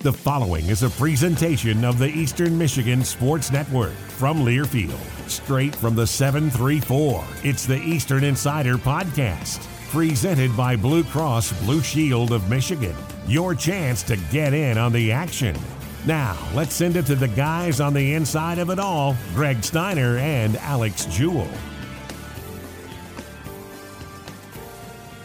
The following is a presentation of the Eastern Michigan Sports Network from Learfield, straight from the 734. It's the Eastern Insider Podcast, presented by Blue Cross Blue Shield of Michigan. Your chance to get in on the action. Now, let's send it to the guys on the inside of it all Greg Steiner and Alex Jewell.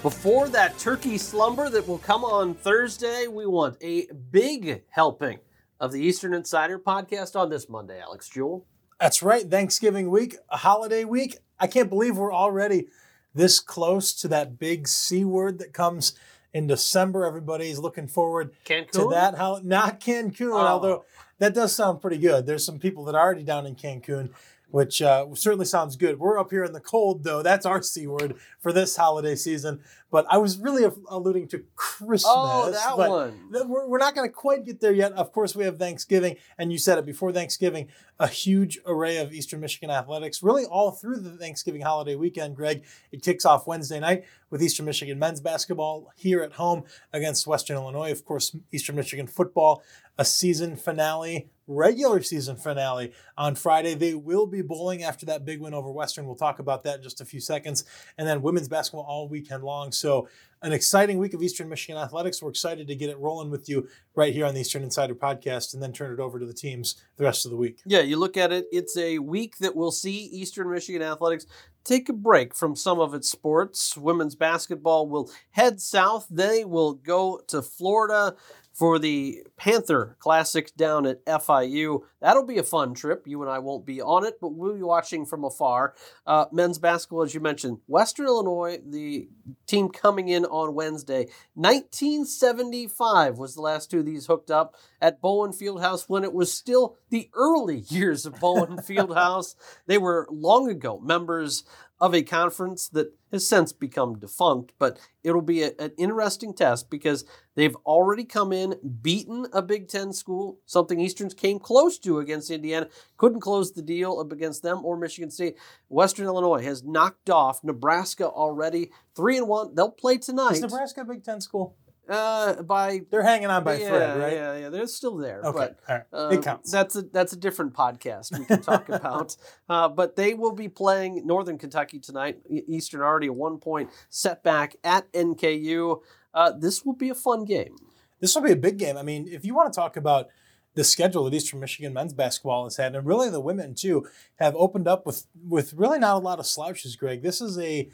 Before that turkey slumber that will come on Thursday, we want a big helping of the Eastern Insider podcast on this Monday, Alex Jewell. That's right. Thanksgiving week, a holiday week. I can't believe we're already this close to that big C word that comes in December. Everybody's looking forward Cancun? to that. How not Cancun, Oh. although that does sound pretty good. There's some people that are already down in Cancun, which uh, certainly sounds good. We're up here in the cold, though. That's our C word for this holiday season. But I was really alluding to Christmas. Oh, that one. We're, we're not going to quite get there yet. Of course, we have Thanksgiving, and you said it before Thanksgiving, a huge array of Eastern Michigan athletics, really all through the Thanksgiving holiday weekend, Greg. It kicks off Wednesday night with Eastern Michigan men's basketball here at home against Western Illinois. Of course, Eastern Michigan football, a season finale, regular season finale on Friday. They will be bowling after that big win over Western. We'll talk about that in just a few seconds. And then women's basketball all weekend long. So, an exciting week of Eastern Michigan athletics. We're excited to get it rolling with you right here on the Eastern Insider podcast and then turn it over to the teams the rest of the week. Yeah, you look at it, it's a week that will see Eastern Michigan athletics take a break from some of its sports. Women's basketball will head south. They will go to Florida for the Panther Classic down at FIU. That'll be a fun trip. You and I won't be on it, but we'll be watching from afar. Uh, men's basketball, as you mentioned, Western Illinois, the team coming in on Wednesday. 1975 was the last two of these hooked up at Bowen Fieldhouse when it was still the early years of Bowen Fieldhouse. They were long ago members of a conference that has since become defunct, but it'll be a- an interesting test because they've already come in, beaten a Big Ten school, something Easterns came close to against Indiana, couldn't close the deal up against them or Michigan State. Western Illinois has knocked off Nebraska already, three and one. They'll play tonight. Is Nebraska a Big Ten school? Uh, by They're hanging on by yeah, thread, right? yeah, yeah, they're still there. Okay, but right. uh, it counts. That's a that's a different podcast we can talk about. Uh, but they will be playing Northern Kentucky tonight. Eastern already a one point setback at NKU. Uh, this will be a fun game. this will be a big game. I mean, if you want to talk about the schedule that Eastern Michigan men's basketball has had, and really the women too, have opened up with with really not a lot of slouches. Greg, this is a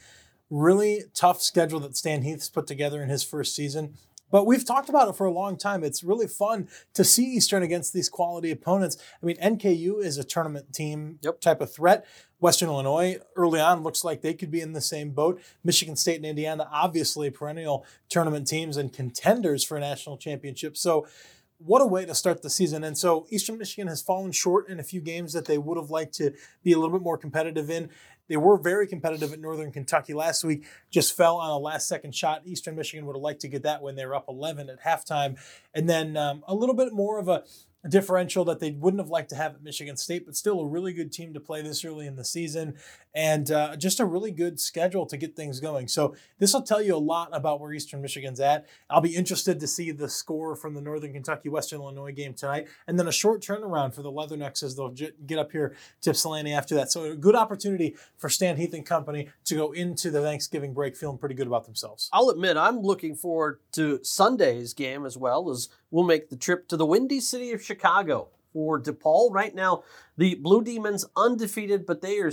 really tough schedule that Stan Heath's put together in his first season. But we've talked about it for a long time. It's really fun to see Eastern against these quality opponents. I mean, NKU is a tournament team Yep. type of threat. Western Illinois early on looks like they could be in the same boat. Michigan State and Indiana, obviously perennial tournament teams and contenders for a national championship. So, what a way to start the season. And so, Eastern Michigan has fallen short in a few games that they would have liked to be a little bit more competitive in. They were very competitive at Northern Kentucky last week, just fell on a last second shot. Eastern Michigan would have liked to get that when they were up 11 at halftime. And then um, a little bit more of a differential that they wouldn't have liked to have at Michigan State, but still a really good team to play this early in the season and uh, just a really good schedule to get things going. So this will tell you a lot about where Eastern Michigan's at. I'll be interested to see the score from the Northern Kentucky Western Illinois game tonight, and then a short turnaround for the Leathernecks as they'll j- get up here to Ypsilanti after that. So a good opportunity for Stan Heath and company to go into the Thanksgiving break feeling pretty good about themselves. I'll admit I'm looking forward to Sunday's game as well as we'll make the trip to the windy city of Chicago for DePaul. Right now, the Blue Demons undefeated, but they are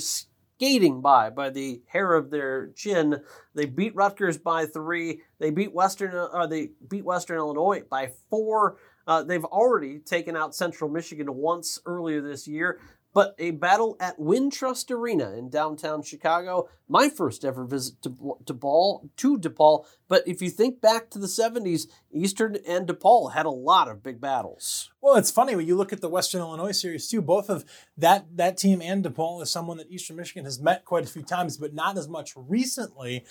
skating by by the hair of their chin. They beat Rutgers by three. They beat Western. Uh, they beat Western Illinois by four. Uh, they've already taken out Central Michigan once earlier this year. But a battle at Wintrust Arena in downtown Chicago, my first ever visit to, Ball to DePaul. But if you think back to the 70s, Eastern and DePaul had a lot of big battles. Well, it's funny when you look at the Western Illinois series too. Both of that that team and DePaul is someone that Eastern Michigan has met quite a few times, but not as much recently.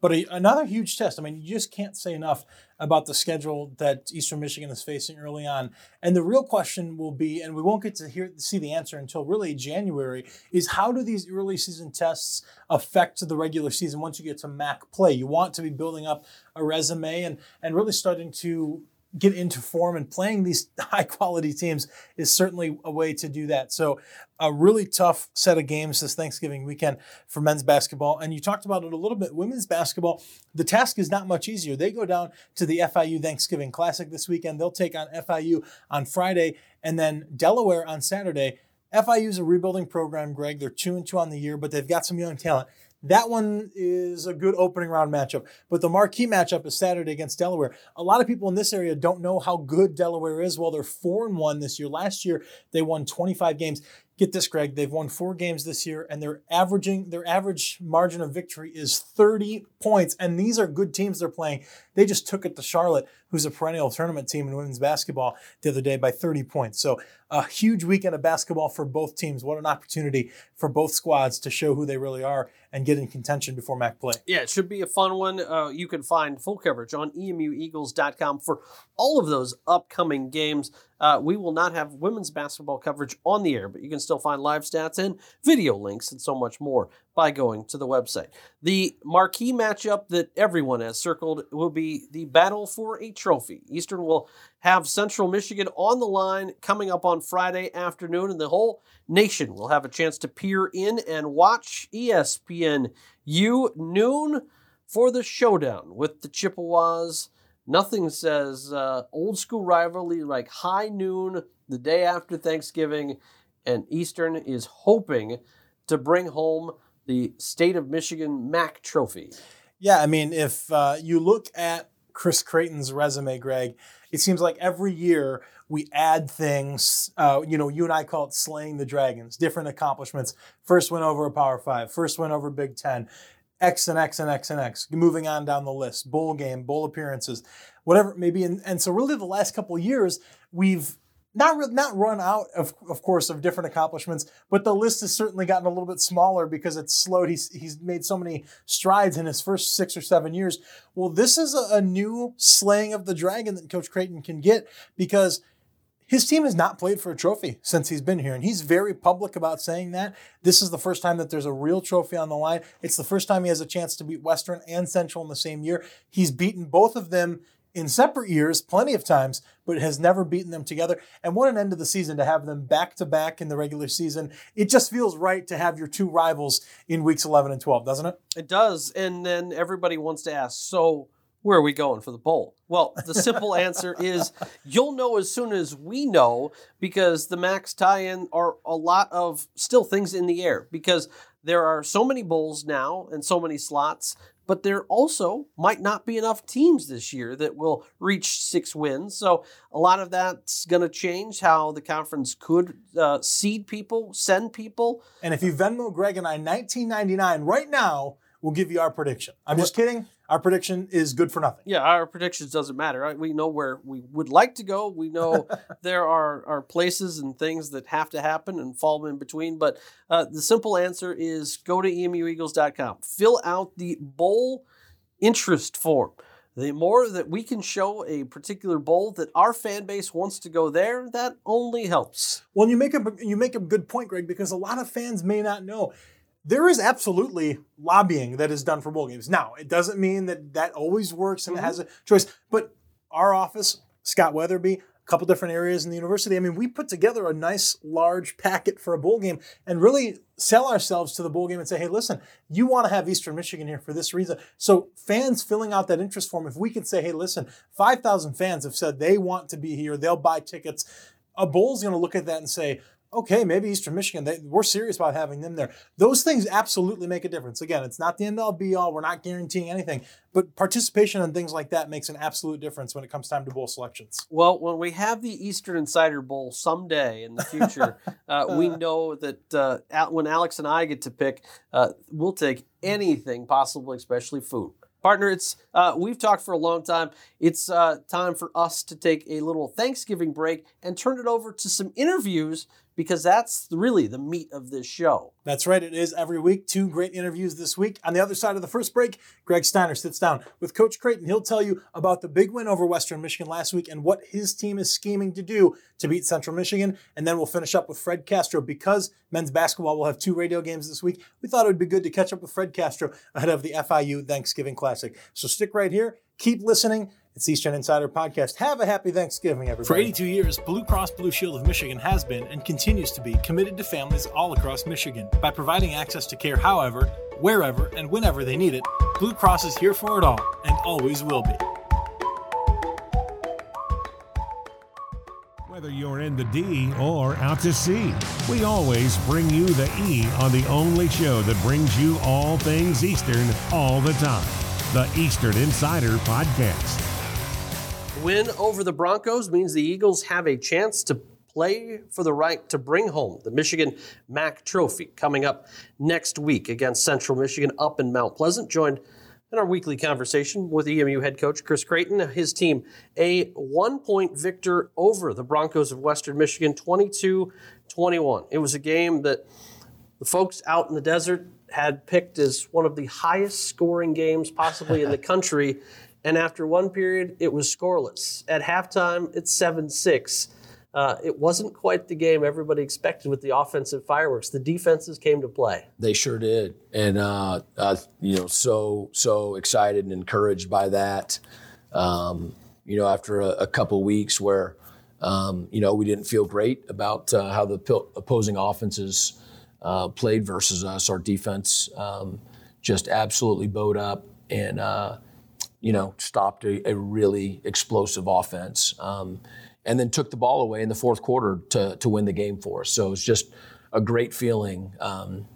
But a, another huge test. I mean, you just can't say enough about the schedule that Eastern Michigan is facing early on. And the real question will be, and we won't get to hear see the answer until really January, is how do these early season tests affect the regular season once you get to MAC play? You want to be building up a resume and and really starting to get into form and playing these high quality teams is certainly a way to do that. So a really tough set of games this Thanksgiving weekend for men's basketball. And you talked about it a little bit. Women's basketball, the task is not much easier. They go down to the FIU Thanksgiving Classic this weekend. They'll take on FIU on Friday and then Delaware on Saturday. FIU is a rebuilding program, Greg. They're two and two on the year, but they've got some young talent. That one is a good opening round matchup. But the marquee matchup is Saturday against Delaware. A lot of people in this area don't know how good Delaware is. Well, they're 4 and 1 this year. Last year, they won 25 games. Get this, Greg. They've won four games this year, and they're averaging their average margin of victory is 30 points. And these are good teams they're playing. They just took it to Charlotte, who's a perennial tournament team in women's basketball, the other day by 30 points. So a huge weekend of basketball for both teams. What an opportunity for both squads to show who they really are and get in contention before MAC play. Yeah, it should be a fun one. Uh, you can find full coverage on emueagles.com for all of those upcoming games. Uh, we will not have women's basketball coverage on the air, but you can still find live stats and video links and so much more by going to the website. The marquee matchup that everyone has circled will be the battle for a trophy. Eastern will have Central Michigan on the line coming up on Friday afternoon, and the whole nation will have a chance to peer in and watch ESPN U noon for the showdown with the Chippewas Nothing says uh, old school rivalry like high noon the day after Thanksgiving, and Eastern is hoping to bring home the state of Michigan MAC trophy. Yeah, I mean, if uh, you look at Chris Creighton's resume, Greg, it seems like every year we add things. Uh, you know, you and I call it slaying the dragons, different accomplishments. First win over a Power Five, first win over Big Ten. X and X and X and X, moving on down the list, bowl game, bowl appearances, whatever it may be. And, and so really the last couple years, we've not, not run out of, of course of different accomplishments, but the list has certainly gotten a little bit smaller because it's slowed. He's, he's made so many strides in his first six or seven years. Well, this is a, a new slaying of the dragon that Coach Creighton can get because – his team has not played for a trophy since he's been here, and he's very public about saying that. This is the first time that there's a real trophy on the line. It's the first time he has a chance to beat Western and Central in the same year. He's beaten both of them in separate years plenty of times, but has never beaten them together. And what an end of the season to have them back to back in the regular season. It just feels right to have your two rivals in weeks 11 and 12, doesn't it? It does. And then everybody wants to ask, so where are we going for the bowl? Well, the simple answer is you'll know as soon as we know because the MAC's tie in are a lot of still things in the air because there are so many bowls now and so many slots, but there also might not be enough teams this year that will reach six wins. So a lot of that's going to change how the conference could uh, seed people, send people. And if you Venmo Greg and I 1999 right now, we'll give you our prediction. I'm just kidding. Our prediction is good for nothing. Yeah, our predictions doesn't matter. Right? We know where we would like to go. We know there are, are places and things that have to happen and fall in between. But uh, the simple answer is go to emueagles.com. Fill out the bowl interest form. The more that we can show a particular bowl that our fan base wants to go there, that only helps. Well, you make a you make a good point, Greg, because a lot of fans may not know there is absolutely lobbying that is done for bowl games. Now, it doesn't mean that that always works and mm-hmm. it has a choice, but our office, Scott Weatherby, a couple different areas in the university. I mean, we put together a nice large packet for a bowl game and really sell ourselves to the bowl game and say, hey, listen, you want to have Eastern Michigan here for this reason. So fans filling out that interest form, if we could say, hey, listen, 5,000 fans have said they want to be here, they'll buy tickets. A bowl's going to look at that and say, okay, maybe Eastern Michigan, they, we're serious about having them there. Those things absolutely make a difference. Again, it's not the end all be all. We're not guaranteeing anything, but participation in things like that makes an absolute difference when it comes time to bowl selections. Well, when we have the Eastern Insider Bowl someday in the future, uh, we know that uh, when Alex and I get to pick, uh, we'll take anything possible, especially food partner it's uh, we've talked for a long time it's uh, time for us to take a little thanksgiving break and turn it over to some interviews because that's really the meat of this show. That's right. It is every week. Two great interviews this week. On the other side of the first break, Greg Steiner sits down with Coach Creighton. He'll tell you about the big win over Western Michigan last week and what his team is scheming to do to beat Central Michigan. And then we'll finish up with Fred Castro because men's basketball will have two radio games this week. We thought it would be good to catch up with Fred Castro ahead of the FIU Thanksgiving Classic. So stick right here. Keep listening It's Eastern Insider Podcast. Have a happy Thanksgiving, everybody. For 82 years, Blue Cross Blue Shield of Michigan has been and continues to be committed to families all across Michigan. By providing access to care however, wherever, and whenever they need it, Blue Cross is here for it all and always will be. Whether you're in the D or out to sea, we always bring you the E on the only show that brings you all things Eastern all the time the Eastern Insider Podcast. Win over the Broncos means the Eagles have a chance to play for the right to bring home the Michigan MAC Trophy coming up next week against Central Michigan up in Mount Pleasant. Joined in our weekly conversation with EMU head coach Chris Creighton, his team, a one point victor over the Broncos of Western Michigan, 22 21. It was a game that the folks out in the desert had picked as one of the highest scoring games possibly in the country. And after one period, it was scoreless. At halftime, it's 7 6. Uh, it wasn't quite the game everybody expected with the offensive fireworks. The defenses came to play. They sure did, and uh, uh, you know, so so excited and encouraged by that. Um, you know, after a, a couple weeks where um, you know we didn't feel great about uh, how the opposing offenses uh, played versus us, our defense um, just absolutely bowed up and uh, you know stopped a, a really explosive offense. Um, and then took the ball away in the fourth quarter to, to win the game for us. So it's just a great feeling, um,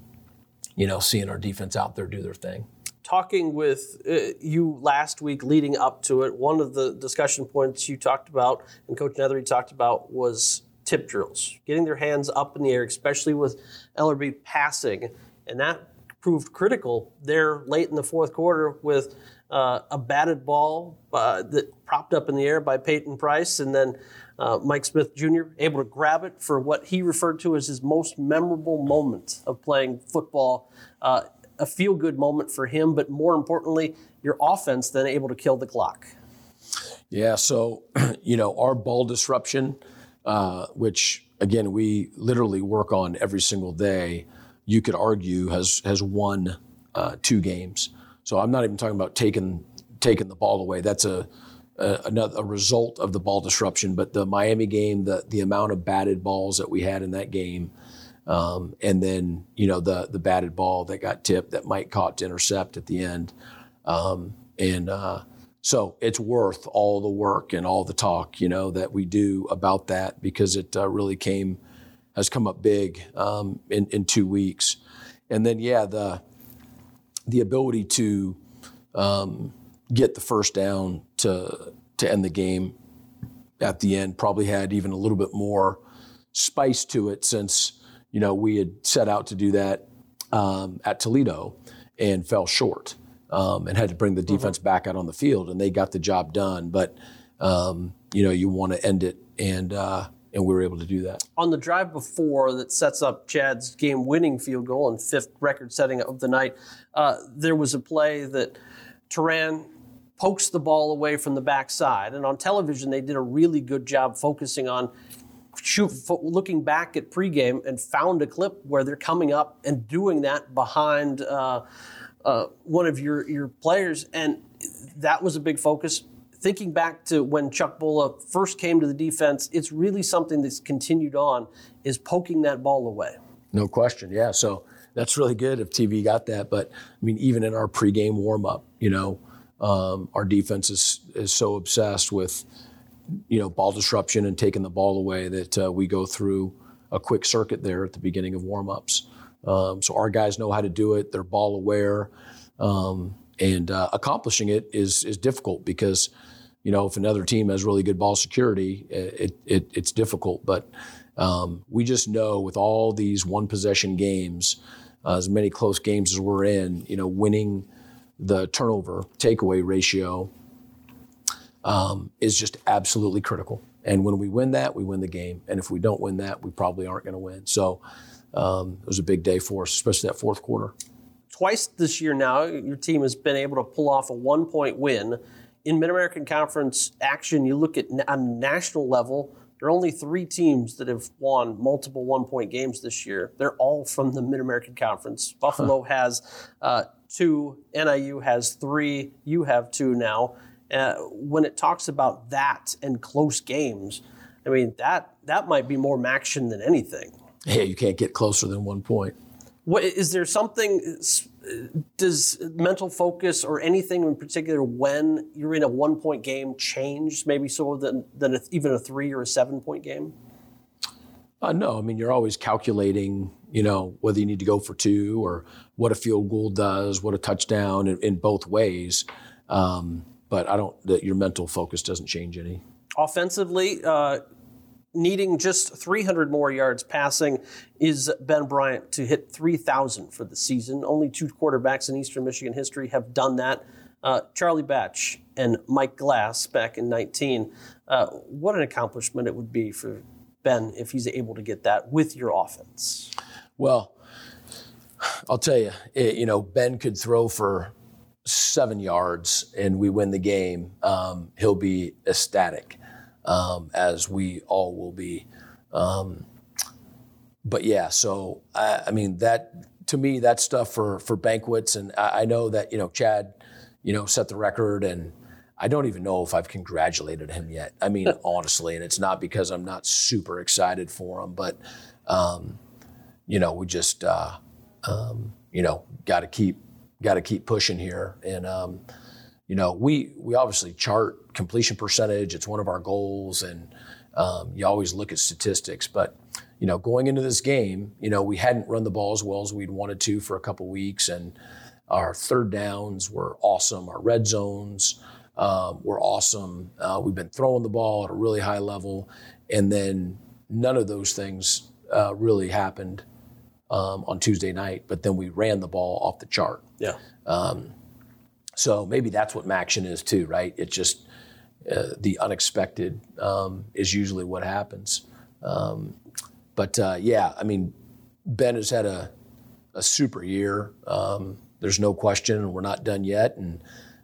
you know, seeing our defense out there do their thing. Talking with uh, you last week leading up to it, one of the discussion points you talked about and Coach Neathery talked about was tip drills, getting their hands up in the air, especially with Ellerbe passing. And that proved critical there late in the fourth quarter with uh, a batted ball uh, that propped up in the air by Peyton Price, and then uh, Mike Smith Jr. able to grab it for what he referred to as his most memorable moment of playing football. Uh, a feel good moment for him, but more importantly, your offense then able to kill the clock. Yeah, so, you know, our ball disruption, uh, which again, we literally work on every single day, you could argue has, has won uh, two games. So I'm not even talking about taking taking the ball away. That's a a, a result of the ball disruption. But the Miami game, the the amount of batted balls that we had in that game, um, and then you know the the batted ball that got tipped that Mike caught to intercept at the end, um, and uh, so it's worth all the work and all the talk you know that we do about that because it uh, really came has come up big um, in in two weeks, and then yeah the the ability to um, get the first down to to end the game at the end probably had even a little bit more spice to it since you know we had set out to do that um, at Toledo and fell short um, and had to bring the mm-hmm. defense back out on the field and they got the job done but um, you know you want to end it and uh, and we were able to do that. On the drive before that sets up Chad's game winning field goal and fifth record setting of the night, uh, there was a play that Turan pokes the ball away from the backside. And on television, they did a really good job focusing on shoot, looking back at pregame and found a clip where they're coming up and doing that behind uh, uh, one of your, your players. And that was a big focus. Thinking back to when Chuck Bullough first came to the defense, it's really something that's continued on is poking that ball away. No question. Yeah. So that's really good if TV got that. But I mean, even in our pregame warm up, you know, um, our defense is is so obsessed with you know ball disruption and taking the ball away that uh, we go through a quick circuit there at the beginning of warmups. Um, so our guys know how to do it; they're ball aware, um, and uh, accomplishing it is is difficult because you know if another team has really good ball security, it, it it's difficult. But um, we just know with all these one possession games, uh, as many close games as we're in, you know, winning the turnover takeaway ratio um, is just absolutely critical. And when we win that, we win the game. And if we don't win that, we probably aren't going to win. So um, it was a big day for us, especially that fourth quarter. Twice this year now, your team has been able to pull off a one point win. In Mid American Conference action, you look at on national level, there are only three teams that have won multiple one point games this year. They're all from the Mid American Conference. Buffalo huh. has uh, two, NIU has three, you have two now. uh, when it talks about that and close games, I mean that that might be more MACtion than anything. Yeah, you can't get closer than one point. What is there something? Does mental focus or anything in particular when you're in a one point game change maybe so than than a, even a three or a seven point game? Uh, no, I mean you're always calculating, you know, whether you need to go for two or what a field goal does, what a touchdown in, in both ways. Um, but I don't. That your mental focus doesn't change any. Offensively, uh, needing just 300 more yards passing is Ben Bryant to hit 3,000 for the season. Only two quarterbacks in Eastern Michigan history have done that. Uh, Charlie Batch and Mike Glass back in 19. Uh, what an accomplishment it would be for Ben if he's able to get that with your offense. Well, I'll tell you, it, you know, Ben could throw for seven yards and we win the game. Um, he'll be ecstatic um, as we all will be. Um, but yeah, so I, I, mean that to me, that stuff for for banquets, and I, I, know that you know Chad, you know, set the record, and I don't even know if I've congratulated him yet. I mean, honestly, and it's not because I'm not super excited for him, but um, you know, we just uh, um, you know got to keep got to keep pushing here, and um, you know, we we obviously chart completion percentage. It's one of our goals, and um, you always look at statistics. But you know, going into this game, you know, we hadn't run the ball as well as we'd wanted to for a couple weeks, and our third downs were awesome. Our red zones um, were awesome. Uh, we've been throwing the ball at a really high level, and then none of those things uh, really happened um, on Tuesday night. But then we ran the ball off the chart. Yeah. Um, so maybe that's what MACtion is too, right? It's just uh, the unexpected um, is usually what happens. Um, but uh, yeah, I mean, Ben has had a, a super year. Um, there's no question, and we're not done yet. And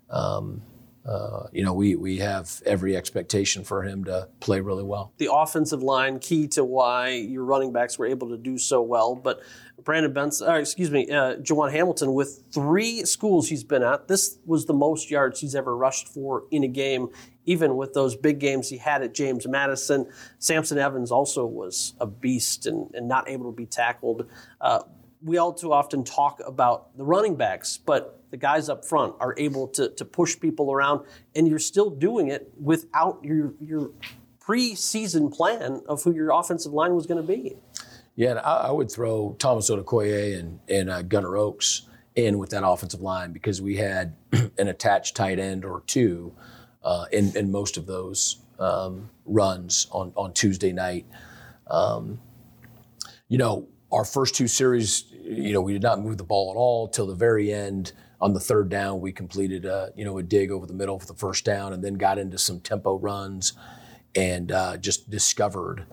um, uh, you know, we, we have every expectation for him to play really well. The offensive line, key to why your running backs were able to do so well. But Brandon Benson, uh, excuse me, uh, Jawon Hamilton, with three schools he's been at, this was the most yards he's ever rushed for in a game, even with those big games he had at James Madison. Samson Evans also was a beast and, and not able to be tackled. Uh, we all too often talk about the running backs, but the guys up front are able to, to push people around, and you're still doing it without your your preseason plan of who your offensive line was going to be. Yeah, and I, I, would throw Thomas Odukoya and, and uh, Gunnar Oakes in with that offensive line because we had an attached tight end or two uh, in, in most of those um, runs on, on Tuesday night. Um, you know, our first two series, you know, we did not move the ball at all till the very end. On the third down, we completed a, you know, a dig over the middle for the first down and then got into some tempo runs and uh, just discovered,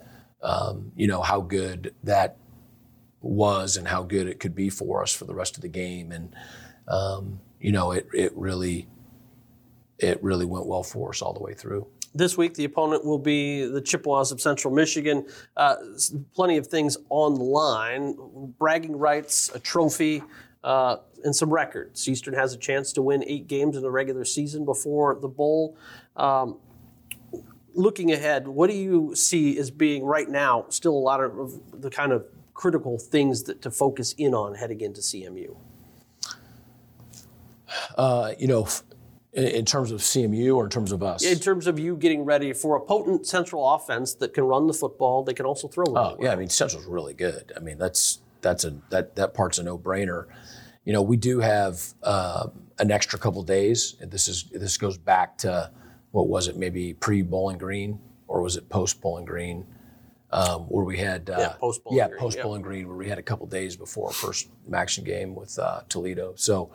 um, you know, how good that was and how good it could be for us for the rest of the game. And, um, you know, it, it really, it really went well for us all the way through. This week, the opponent will be the Chippewas of Central Michigan. Uh, plenty of things on the line bragging rights, a trophy, uh, and some records. Eastern has a chance to win eight games in the regular season before the bowl. Um, looking ahead, what do you see as being right now still a lot of the kind of critical things that to focus in on heading into CMU? Uh, you know, in terms of CMU or in terms of us? In terms of you getting ready for a potent central offense that can run the football, they can also throw it. Oh, yeah, I mean Central's really good. I mean that's that's a that that part's a no-brainer. You know, we do have uh, an extra couple days. This is this goes back to what was it? Maybe pre Bowling Green or was it post Bowling Green? Um, where we had uh, yeah post Bowling yeah Green, post Bowling Green where we had a couple days before our first MACtion game with uh, Toledo. So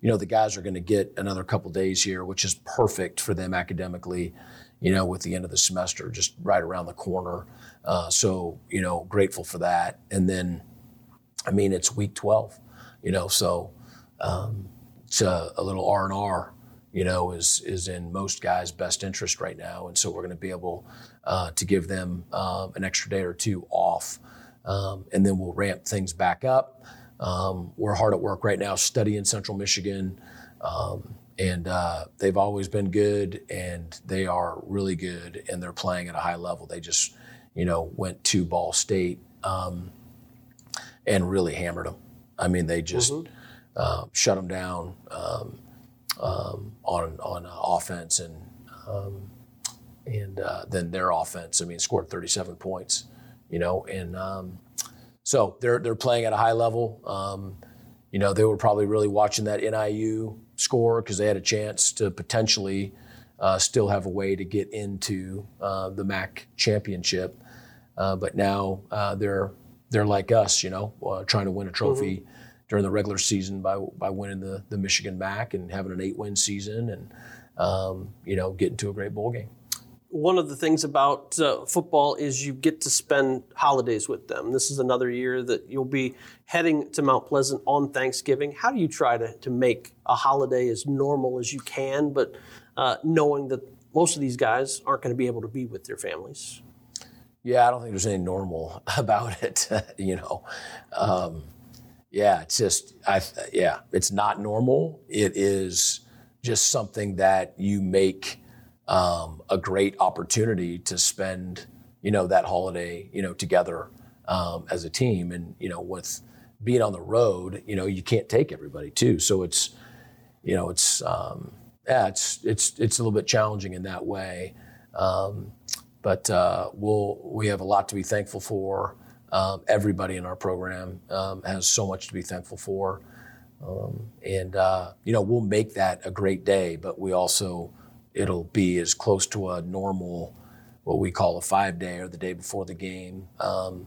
you know, the guys are going to get another couple days here, which is perfect for them academically, you know, with the end of the semester just right around the corner. Uh, so, you know, grateful for that. And then, I mean, it's week 12, you know, so um, it's a, a little R&R, you know, is, is in most guys' best interest right now. And so we're going to be able uh, to give them um, an extra day or two off. Um, and then we'll ramp things back up. Um, we're hard at work right now studying Central Michigan, um, and uh, they've always been good, and they are really good, and they're playing at a high level. They just, you know, went to Ball State um, and really hammered them. I mean, they just mm-hmm. uh, shut them down um, um, on on uh, offense, and um, and uh, then their offense. I mean, scored 37 points, you know, and um, so they're they're playing at a high level. Um, you know, they were probably really watching that NIU score because they had a chance to potentially uh, still have a way to get into uh, the MAC championship. Uh, but now uh, they're they're like us, you know, uh, trying to win a trophy mm-hmm. during the regular season by by winning the the Michigan MAC and having an eight win season and um, you know getting to a great bowl game one of the things about uh, football is you get to spend holidays with them. This is another year that you'll be heading to Mount Pleasant on Thanksgiving. How do you try to, to make a holiday as normal as you can, but uh, knowing that most of these guys aren't going to be able to be with their families? Yeah, I don't think there's any normal about it. you know, um, yeah, it's just, I, yeah, it's not normal. It is just something that you make um, a great opportunity to spend, you know, that holiday, you know, together um, as a team. And you know, with being on the road, you know, you can't take everybody too. So it's, you know, it's um, yeah, it's it's it's a little bit challenging in that way. Um, but uh, we'll we have a lot to be thankful for. Um, everybody in our program um, has so much to be thankful for. Um, and uh, you know we'll make that a great day, but we also it'll be as close to a normal, what we call a five day or the day before the game, um,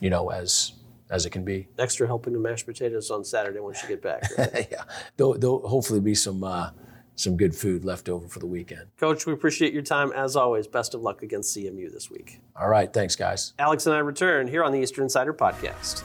you know, as as it can be. Extra helping of mashed potatoes on Saturday once you get back. Right? yeah, there'll, there'll, hopefully be some uh, some good food left over for the weekend. Coach, we appreciate your time as always. Best of luck against CMU this week. All right, thanks, guys. Alex and I return here on the Eastern Insider Podcast.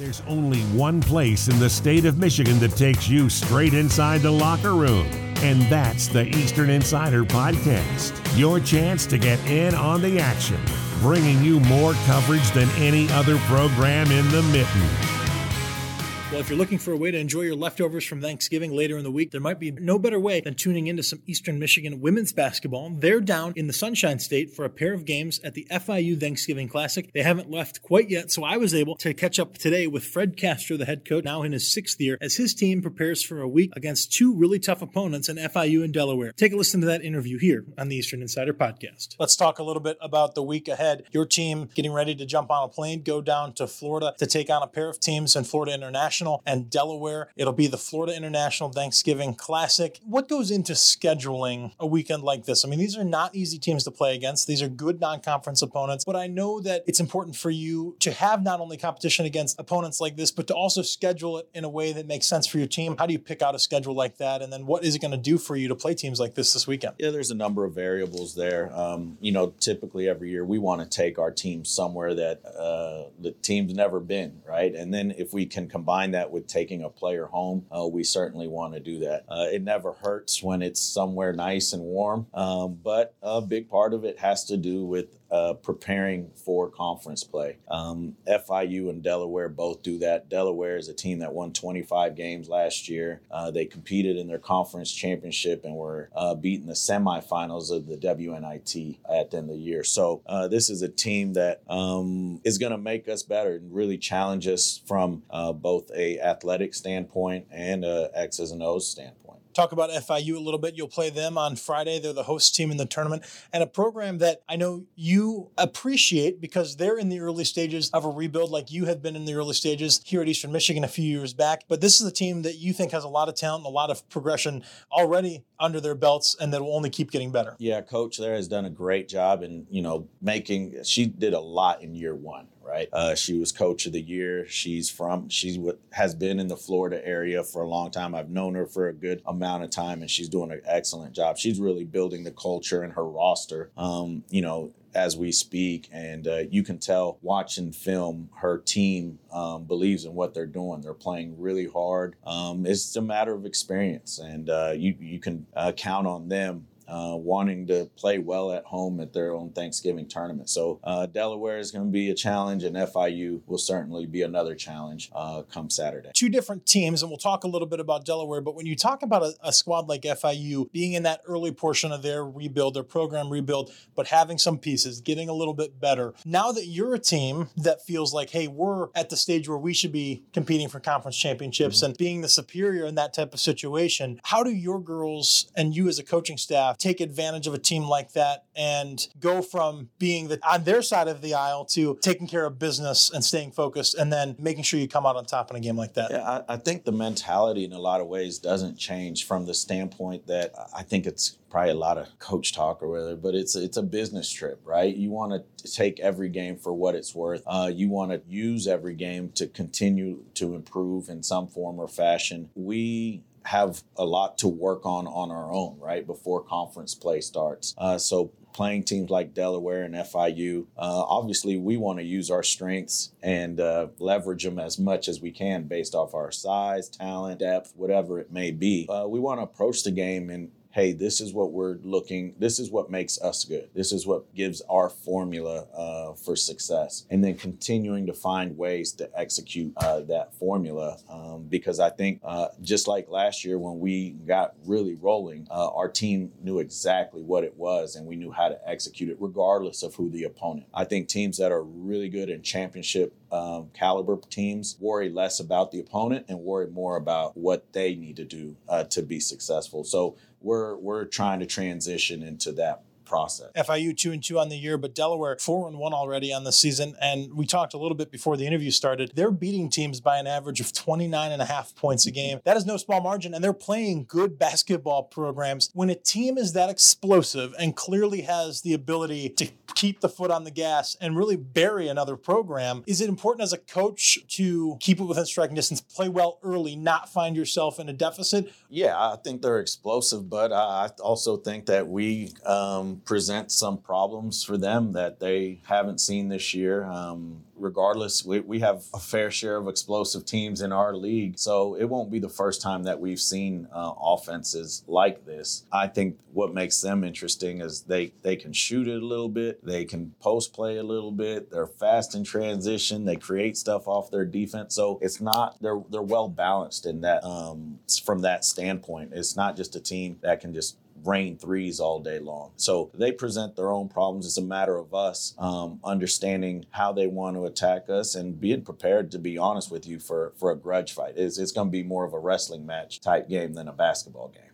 There's only one place in the state of Michigan that takes you straight inside the locker room, and that's the Eastern Insider Podcast. Your chance to get in on the action, bringing you more coverage than any other program in the mitten. Well, if you're looking for a way to enjoy your leftovers from Thanksgiving later in the week, there might be no better way than tuning into some Eastern Michigan women's basketball. They're down in the Sunshine State for a pair of games at the FIU Thanksgiving Classic. They haven't left quite yet, so I was able to catch up today with Fred Castro, the head coach, now in his sixth year, as his team prepares for a week against two really tough opponents in FIU and Delaware. Take a listen to that interview here on the Eastern Insider Podcast. Let's talk a little bit about the week ahead. Your team getting ready to jump on a plane, go down to Florida to take on a pair of teams in Florida International International and Delaware. It'll be the Florida International Thanksgiving Classic. What goes into scheduling a weekend like this? I mean, these are not easy teams to play against. These are good non conference opponents, but I know that it's important for you to have not only competition against opponents like this, but to also schedule it in a way that makes sense for your team. How do you pick out a schedule like that? And then what is it going to do for you to play teams like this this weekend? Yeah, there's a number of variables there. Um, you know, typically every year we want to take our team somewhere that uh, the team's never been, right? And then if we can combine that with taking a player home, uh, we certainly want to do that. Uh, it never hurts when it's somewhere nice and warm, um, but a big part of it has to do with uh, preparing for conference play. Um, FIU and Delaware both do that. Delaware is a team that won 25 games last year. Uh, they competed in their conference championship and were uh, beaten the semifinals of the WNIT at the end of the year. So uh, this is a team that um, is going to make us better and really challenge us from uh, both a athletic standpoint and a X's and O's standpoint talk about FIU a little bit. You'll play them on Friday. They're the host team in the tournament and a program that I know you appreciate because they're in the early stages of a rebuild like you have been in the early stages here at Eastern Michigan a few years back. But this is a team that you think has a lot of talent and a lot of progression already under their belts and that will only keep getting better. Yeah, coach there has done a great job in, you know, making she did a lot in year 1 right? Uh, she was coach of the year. She's from, she what has been in the Florida area for a long time. I've known her for a good amount of time and she's doing an excellent job. She's really building the culture and her roster. Um, you know, as we speak, and uh, you can tell watching film, her team um, believes in what they're doing. They're playing really hard. Um, it's a matter of experience, and uh, you you can uh, count on them uh, wanting to play well at home at their own Thanksgiving tournament. So uh, Delaware is going to be a challenge, and FIU will certainly be another challenge uh, come Saturday. Two different teams, and we'll talk a little bit about Delaware. But when you talk about a, a squad like FIU being in that early portion of their rebuild, their program rebuild, but having some pieces, getting a little bit better. Now that you're a team that feels like, hey, we're at the stage where we should be competing for conference championships mm-hmm. and being the superior in that type of situation, how do your girls and you as a coaching staff take advantage of a team like that and go from being the, on their side of the aisle to taking care of business and staying focused and then making sure you come out on top in a game like that? Yeah, I, I think the mentality in a lot of ways doesn't change from the standpoint that I think it's probably a lot of coach talk or whatever, but it's it's a business trip, right? You want to take every game for what it's worth. Uh, you want to use every game to continue to improve in some form or fashion. We have a lot to work on on our own, right, before conference play starts. Uh, so playing teams like Delaware and FIU, uh, obviously we want to use our strengths and uh, leverage them as much as we can based off our size, talent, depth, whatever it may be. Uh, we want to approach the game and hey, this is what we're looking, this is what makes us good. This is what gives our formula uh, for success. And then continuing to find ways to execute uh, that formula. Um, because I think uh, just like last year when we got really rolling, uh, our team knew exactly what it was and we knew how to execute it regardless of who the opponent. I think teams that are really good in championship um, caliber teams worry less about the opponent and worry more about what they need to do uh, to be successful. So we're we're trying to transition into that process. FIU two and two on the year, but Delaware four and one already on the season. And we talked a little bit before the interview started. They're beating teams by an average of 29 and a half points a game. That is no small margin, and they're playing good basketball programs. When a team is that explosive and clearly has the ability to keep the foot on the gas and really bury another program, is it important as a coach to keep it within striking distance, play well early, not find yourself in a deficit? Yeah, I think they're explosive, but I also think that we um, present some problems for them that they haven't seen this year. Um, regardless, we, we have a fair share of explosive teams in our league, so it won't be the first time that we've seen uh, offenses like this. I think what makes them interesting is they they can shoot it a little bit, they can post play a little bit, they're fast in transition, they create stuff off their defense. So it's not they're they're well balanced in that um, from that standpoint. It's not just a team that can just rain threes all day long. So they present their own problems. It's a matter of us um, understanding how they want to attack us and being prepared to be honest with you for, for a grudge fight. It's, it's going to be more of a wrestling match type game than a basketball game.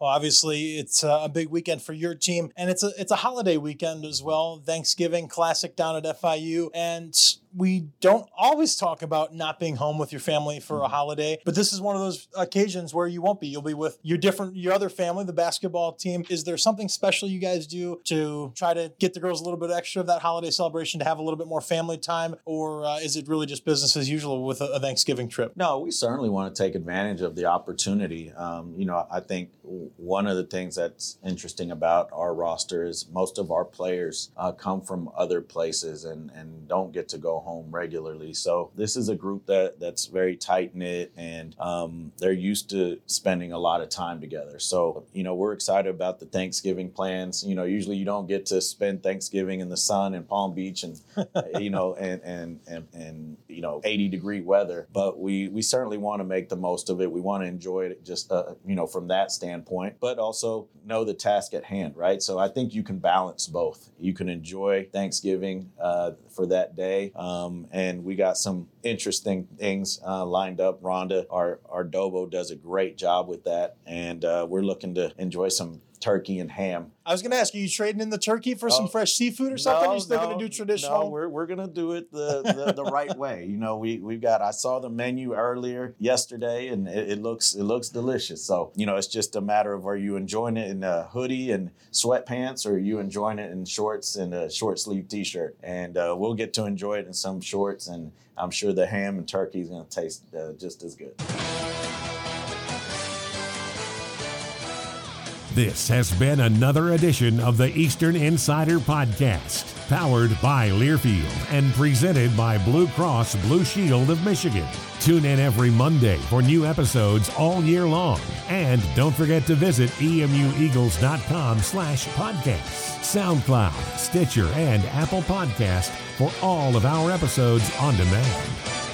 Well, obviously, it's a big weekend for your team, and it's a it's a holiday weekend as well. Thanksgiving Classic down at FIU, and we don't always talk about not being home with your family for a mm-hmm. holiday, but this is one of those occasions where you won't be. You'll be with your different, your other family, the basketball team. Is there something special you guys do to try to get the girls a little bit extra of that holiday celebration to have a little bit more family time, or uh, is it really just business as usual with a, a, Thanksgiving trip? No, we certainly want to take advantage of the opportunity. Um, you know, I think one of the things that's interesting about our roster is most of our players uh, come from other places and and don't get to go home regularly. So this is a group that that's very tight knit and um, they're used to spending a lot of time together. So you know we're excited about the Thanksgiving plans. You know usually you don't get to spend Thanksgiving in the sun in Palm Beach and you know and, and and and you know 80 degree weather, but we we certainly want to make the most of it. We want to enjoy it just uh, you know from that standpoint, but also know the task at hand, right? So I think you can balance both. You can enjoy Thanksgiving uh, for that day. Um, Um, and we got some interesting things uh, lined up. Rhonda, our, our Dobo, does a great job with that. And uh, we're looking to enjoy some turkey and ham. I was going to ask, are you trading in the turkey for some fresh seafood or something? No, you still no, going to do traditional? No, we're, we're going to do it the, the, the right way. You know, we we've got. I saw the menu earlier yesterday, and it, it, looks it looks delicious. So you know, it's just a matter of are you enjoying it in a hoodie and sweatpants, or are you enjoying it in shorts and a short sleeve T-shirt? And uh, we'll get to enjoy it in some shorts, and I'm sure the ham and turkey is going to taste uh, just as good. This has been another edition of the Eastern Insider Podcast, powered by Learfield and presented by Blue Cross Blue Shield of Michigan. Tune in every Monday for new episodes all year long. And don't forget to visit emueagles.com slash podcasts, SoundCloud, Stitcher, and Apple Podcast for all of our episodes on demand.